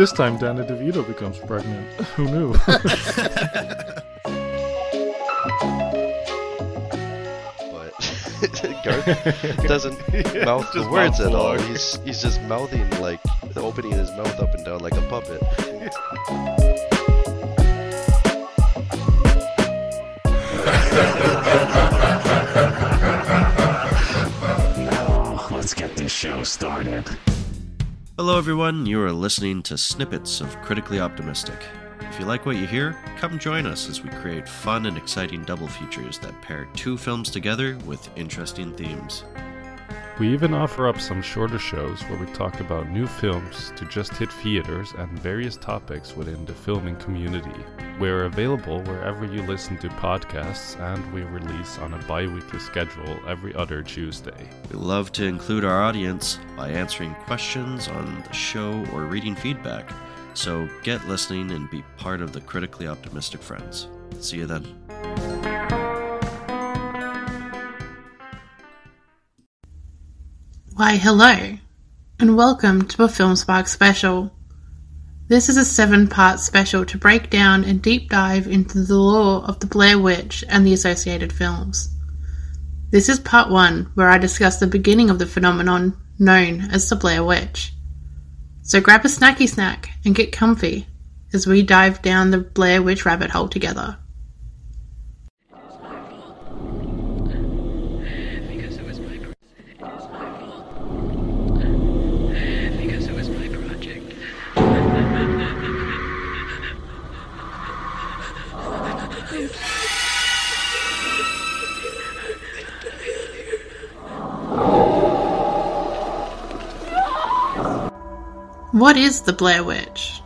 This time Danny DeVito becomes pregnant. Who knew? but Garth doesn't Yeah, mouth the words mouth at all. log. He's he's just mouthing like opening his mouth up and down like a puppet. Now, let's get this show started. Hello, everyone. You are listening to snippets of Critically Optimistic. If you like what you hear, come join us as we create fun and exciting double features that pair two films together with interesting themes. We even offer up some shorter shows where we talk about new films to just hit theaters and various topics within the filming community. We're available wherever you listen to podcasts and we release on a bi weekly schedule every other Tuesday. We love to include our audience by answering questions on the show or reading feedback. So get listening and be part of the Critically Optimistic Friends. See you then. Why, hello, and welcome to a Film Spark special. This is a seven part special to break down and deep dive into the lore of the Blair Witch and the associated films. This is part one, where I discuss the beginning of the phenomenon known as the Blair Witch. So grab a snacky snack and get comfy as we dive down the Blair Witch rabbit hole together. What is The Blair Witch?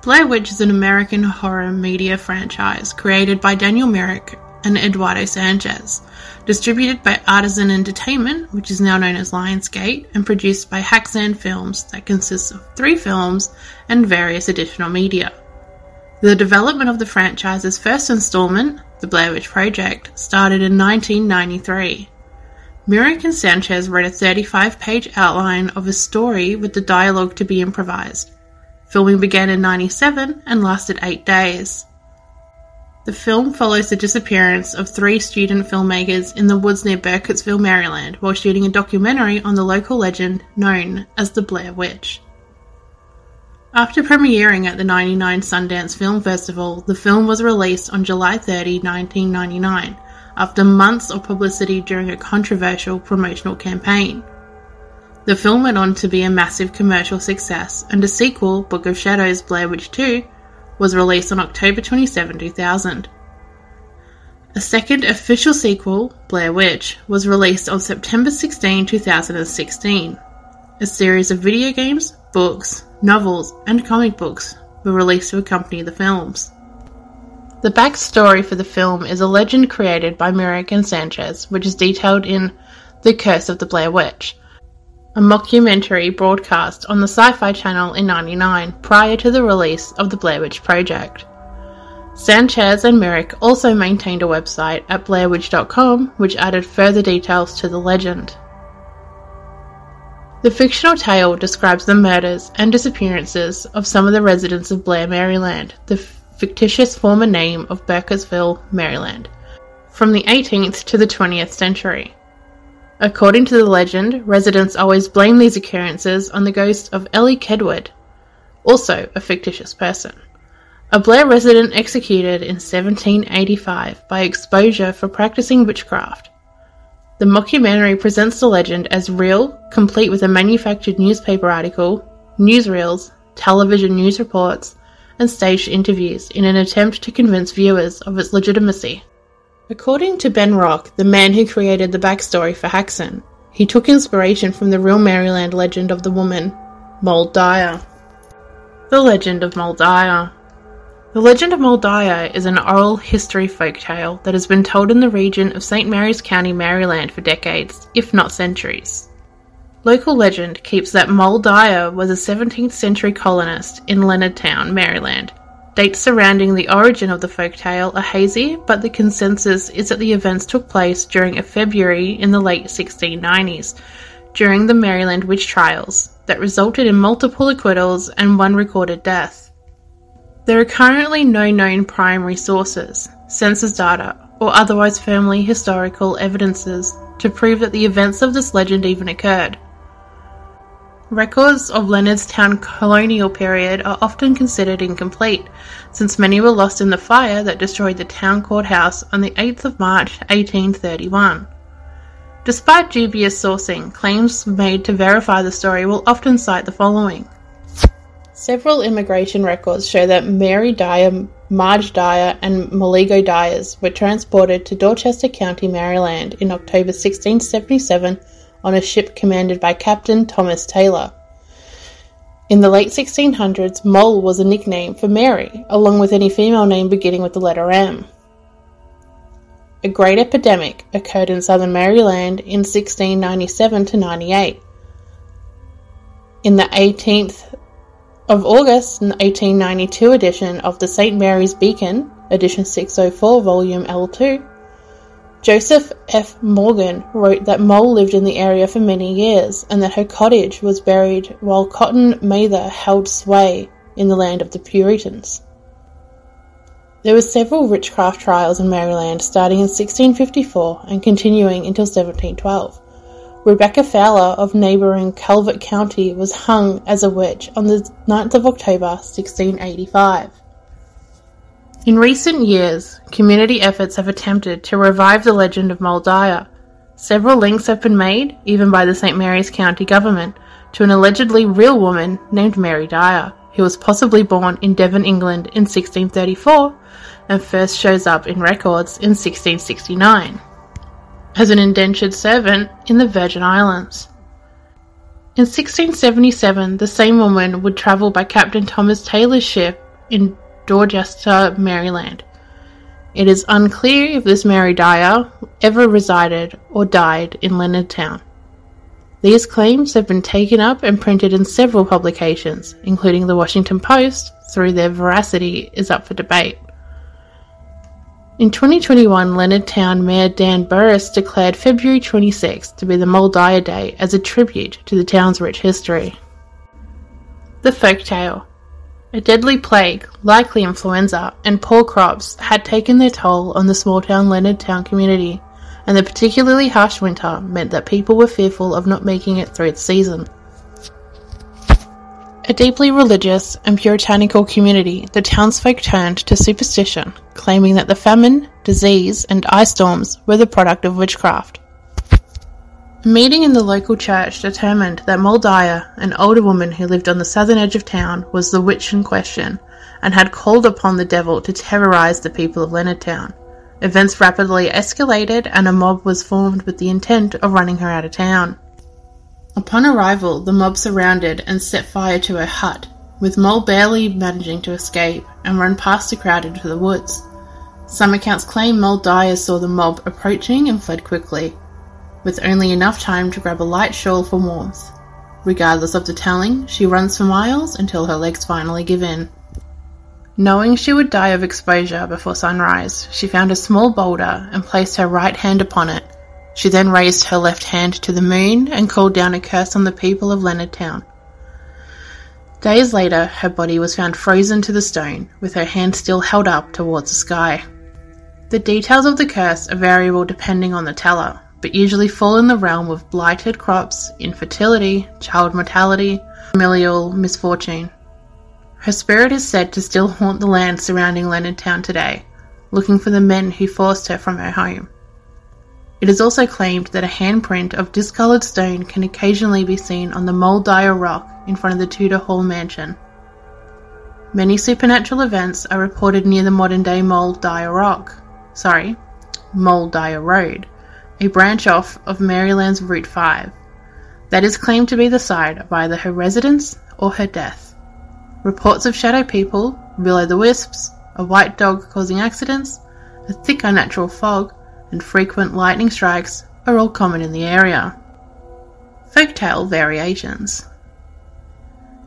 Blair Witch is an American horror media franchise created by Daniel Myrick and Eduardo Sanchez, distributed by Artisan Entertainment, which is now known as Lionsgate, and produced by Haxan Films, that consists of three films and various additional media. The development of the franchise's first installment, The Blair Witch Project, started in 1993. Myrick and Sanchez wrote a 35 page outline of a story with the dialogue to be improvised. Filming began in 97 and lasted eight days. The film follows the disappearance of three student filmmakers in the woods near Burkittsville, Maryland, while shooting a documentary on the local legend known as the Blair Witch. After premiering at the 99 Sundance Film Festival, the film was released on July 30, 1999, after months of publicity during a controversial promotional campaign. The film went on to be a massive commercial success, and a sequel, Book of Shadows Blair Witch 2, was released on October 27, 2000. A second official sequel, Blair Witch, was released on September 16, 2016. A series of video games, books, novels, and comic books were released to accompany the films. The backstory for the film is a legend created by Myrick and Sanchez, which is detailed in The Curse of the Blair Witch, a mockumentary broadcast on the Sci Fi Channel in 99 prior to the release of the Blair Witch Project. Sanchez and Myrick also maintained a website at blairwitch.com which added further details to the legend. The fictional tale describes the murders and disappearances of some of the residents of Blair, Maryland, the fictitious former name of Burkittsville, Maryland, from the 18th to the 20th century. According to the legend, residents always blame these occurrences on the ghost of Elly Kedward, also a fictitious person, a Blair resident executed in 1785 by exposure for practicing witchcraft. The mockumentary presents the legend as real, complete with a manufactured newspaper article, newsreels, television news reports, and staged interviews in an attempt to convince viewers of its legitimacy. According to Ben Rock, the man who created the backstory for Haxan, he took inspiration from the real Maryland legend of the woman, Moll Dyer. The Legend of Moll Dyer. The Legend of Moll Dyer is an oral history folk tale that has been told in the region of St. Mary's County, Maryland for decades, if not centuries. Local legend keeps that Moll Dyer was a 17th century colonist in Leonardtown, Maryland. Dates surrounding the origin of the folk tale are hazy, but the consensus is that the events took place during a February in the late 1690s, during the Maryland witch trials, that resulted in multiple acquittals and one recorded death. There are currently no known primary sources, census data, or otherwise firmly historical evidences to prove that the events of this legend even occurred. Records of Leonardstown colonial period are often considered incomplete, since many were lost in the fire that destroyed the town courthouse on the 8th of March 1831. Despite dubious sourcing, claims made to verify the story will often cite the following. Several immigration records show that Mary Dyer, Marge Dyer, and Maligo Dyers were transported to Dorchester County, Maryland in October 1677 on a ship commanded by Captain Thomas Taylor. In the late 1600s, Moll was a nickname for Mary, along with any female name beginning with the letter M. A great epidemic occurred in southern Maryland in 1697 to 98. In the 18th of August 1892 edition of the St. Mary's Beacon, edition 604, volume L2, Joseph F. Morgan wrote that Moll lived in the area for many years and that her cottage was buried while Cotton Mather held sway in the land of the Puritans. There were several witchcraft trials in Maryland starting in 1654 and continuing until 1712. Rebecca Fowler of neighbouring Calvert County was hung as a witch on the 9th of October 1685. In recent years, community efforts have attempted to revive the legend of Moll Dyer. Several links have been made, even by the St. Mary's County government, to an allegedly real woman named Mary Dyer, who was possibly born in Devon, England in 1634 and first shows up in records in 1669 as an indentured servant in the Virgin Islands. In 1677, the same woman would travel by Captain Thomas Taylor's ship in Dorchester, Maryland. It is unclear if this Mary Dyer ever resided or died in Leonardtown. These claims have been taken up and printed in several publications, including the Washington Post, though their veracity is up for debate. In 2021, Leonardtown Mayor Dan Burris declared February 26 to be the Moll Day as a tribute to the town's rich history. The folktale. A deadly plague, likely influenza, and poor crops had taken their toll on the small town Leonardtown community, and the particularly harsh winter meant that people were fearful of not making it through the season. A deeply religious and puritanical community, the townsfolk turned to superstition, claiming that the famine, disease, and ice storms were the product of witchcraft. A meeting in the local church determined that Moll Dyer, an older woman who lived on the southern edge of town, was the witch in question and had called upon the devil to terrorize the people of Leonardtown. Events rapidly escalated and a mob was formed with the intent of running her out of town. Upon arrival, the mob surrounded and set fire to her hut, with Moll barely managing to escape and run past the crowd into the woods. Some accounts claim Moll Dyer saw the mob approaching and fled quickly, with only enough time to grab a light shawl for warmth. Regardless of the telling, she runs for miles until her legs finally give in. Knowing she would die of exposure before sunrise, she found a small boulder and placed her right hand upon it she then raised her left hand to the moon and called down a curse on the people of Leonardtown. Days later, her body was found frozen to the stone, with her hand still held up towards the sky. The details of the curse are variable depending on the teller, but usually fall in the realm of blighted crops, infertility, child mortality, familial misfortune. Her spirit is said to still haunt the land surrounding Leonardtown today, looking for the men who forced her from her home. It is also claimed that a handprint of discoloured stone can occasionally be seen on the Moll Dyer rock in front of the Tudor Hall mansion. Many supernatural events are reported near the modern day Moll Dyer Rock, sorry, Moll Dyer Road, a branch off of Maryland's Route 5, that is claimed to be the site of either her residence or her death. Reports of shadow people, will o' the wisps, a white dog causing accidents, a thick unnatural fog, and frequent lightning strikes are all common in the area. Folktale variations.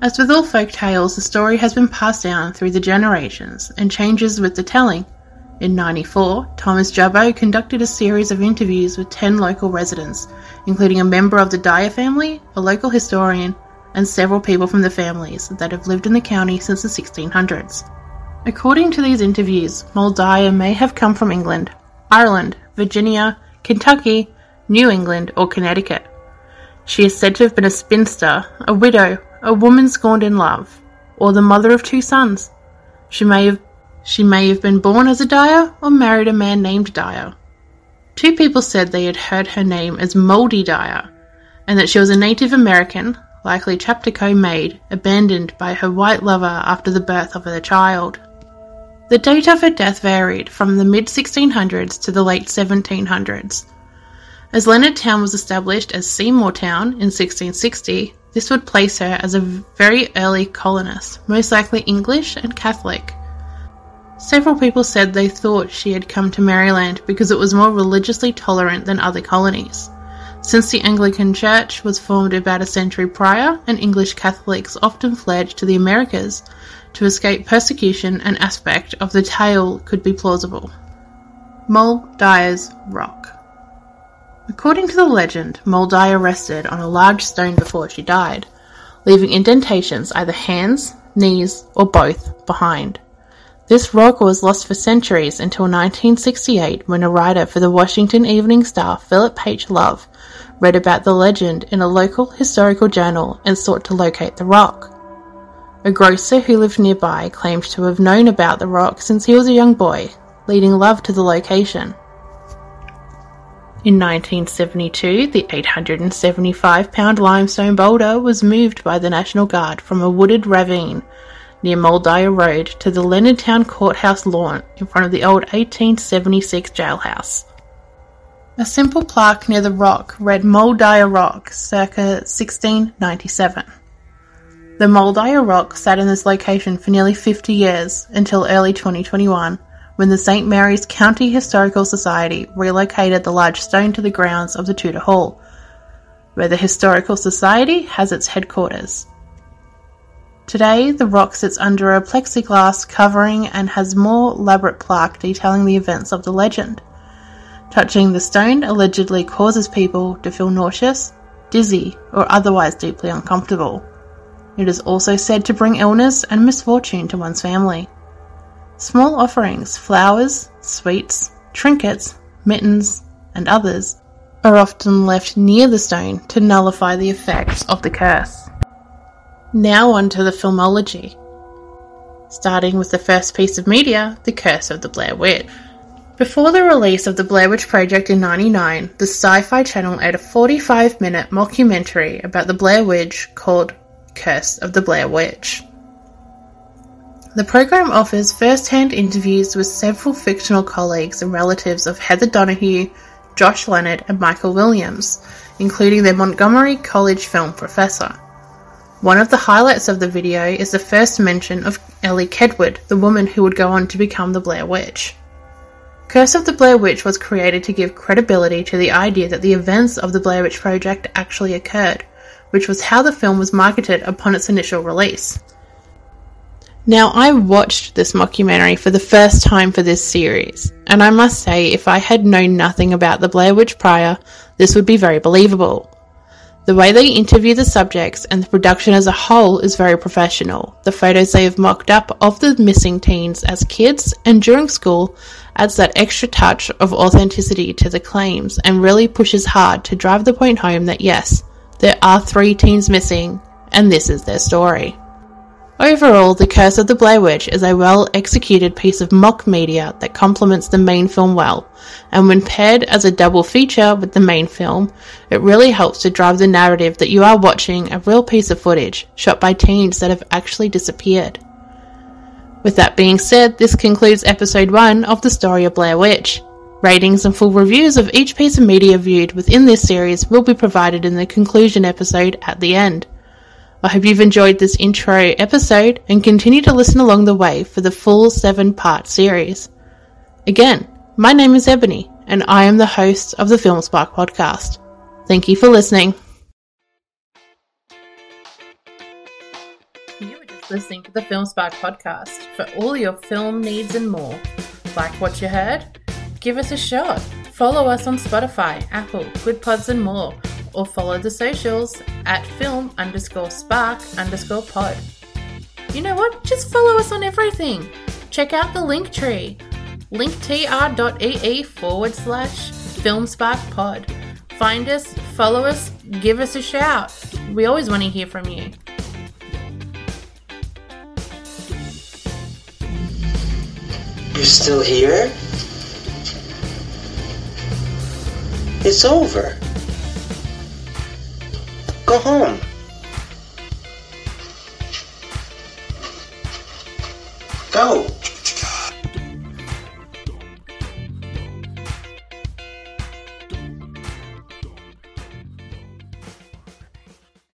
As with all folk tales, the story has been passed down through the generations and changes with the telling. In 94, Thomas Jabbo conducted a series of interviews with 10 local residents, including a member of the Dyer family, a local historian, and several people from the families that have lived in the county since the 1600s. According to these interviews, Moll Dyer may have come from England, Ireland, Virginia, Kentucky, New England, or Connecticut. She is said to have been a spinster, a widow, a woman scorned in love, or the mother of two sons. She may have she may have been born as a Dyer or married a man named Dyer. Two people said they had heard her name as Moldy Dyer, and that she was a Native American, likely Chaptico maid, abandoned by her white lover after the birth of their child. The date of her death varied from the mid 1600s to the late 1700s. As Leonard Town was established as Seymour Town in 1660, this would place her as a very early colonist, most likely English and Catholic. Several people said they thought she had come to Maryland because it was more religiously tolerant than other colonies. Since the Anglican Church was formed about a century prior, and English Catholics often fled to the Americas to escape persecution, an aspect of the tale could be plausible. Moll Dyer's Rock According to the legend, Moll Dyer rested on a large stone before she died, leaving indentations either hands, knees, or both behind. This rock was lost for centuries until 1968 when a writer for the Washington Evening Star, Philip H. Love, read about the legend in a local historical journal and sought to locate the rock. A grocer who lived nearby claimed to have known about the rock since he was a young boy, leading Love to the location. In 1972, the 875 pound limestone boulder was moved by the National Guard from a wooded ravine near Moll Road to the Leonardtown Courthouse lawn in front of the old 1876 jailhouse. A simple plaque near the rock read Moll Rock, circa 1697. The Moll Rock sat in this location for nearly 50 years until early 2021 when the St. Mary's County Historical Society relocated the large stone to the grounds of the Tudor Hall, where the Historical Society has its headquarters. Today, the rock sits under a plexiglass covering and has more elaborate plaque detailing the events of the legend. Touching the stone allegedly causes people to feel nauseous, dizzy, or otherwise deeply uncomfortable. It is also said to bring illness and misfortune to one's family. Small offerings, flowers, sweets, trinkets, mittens, and others, are often left near the stone to nullify the effects of the curse. Now on to the filmology. Starting with the first piece of media, The Curse of the Blair Witch. Before the release of the Blair Witch Project in 99, the Sci Fi Channel aired a 45 minute mockumentary about the Blair Witch called Curse of the Blair Witch. The program offers first hand interviews with several fictional colleagues and relatives of Heather Donahue, Josh Leonard, and Michael Williams, including their Montgomery College film professor. One of the highlights of the video is the first mention of Elly Kedward, the woman who would go on to become the Blair Witch. Curse of the Blair Witch was created to give credibility to the idea that the events of the Blair Witch Project actually occurred, which was how the film was marketed upon its initial release. Now, I watched this mockumentary for the first time for this series, and I must say, if I had known nothing about the Blair Witch prior, this would be very believable. The way they interview the subjects and the production as a whole is very professional. The photos they have mocked up of the missing teens as kids and during school adds that extra touch of authenticity to the claims and really pushes hard to drive the point home that yes, there are three teens missing, and this is their story. Overall, The Curse of the Blair Witch is a well executed piece of mock media that complements the main film well, and when paired as a double feature with the main film, it really helps to drive the narrative that you are watching a real piece of footage shot by teens that have actually disappeared. With that being said, this concludes episode 1 of the story of Blair Witch. Ratings and full reviews of each piece of media viewed within this series will be provided in the conclusion episode at the end. I hope you've enjoyed this intro episode and continue to listen along the way for the full seven part series. Again, my name is Ebony and I am the host of the Film Spark podcast. Thank you for listening. You were just listening to the Film Spark podcast for all your film needs and more. Like what you heard? Give us a shot. Follow us on Spotify, Apple, Good Pods, and more or follow the socials at film underscore spark underscore pod. You know what? Just follow us on everything. Check out the link tree linktr.ee forward slash filmsparkpod. Find us, follow us, give us a shout. We always want to hear from you. You're still here? It's over. Go home. Go.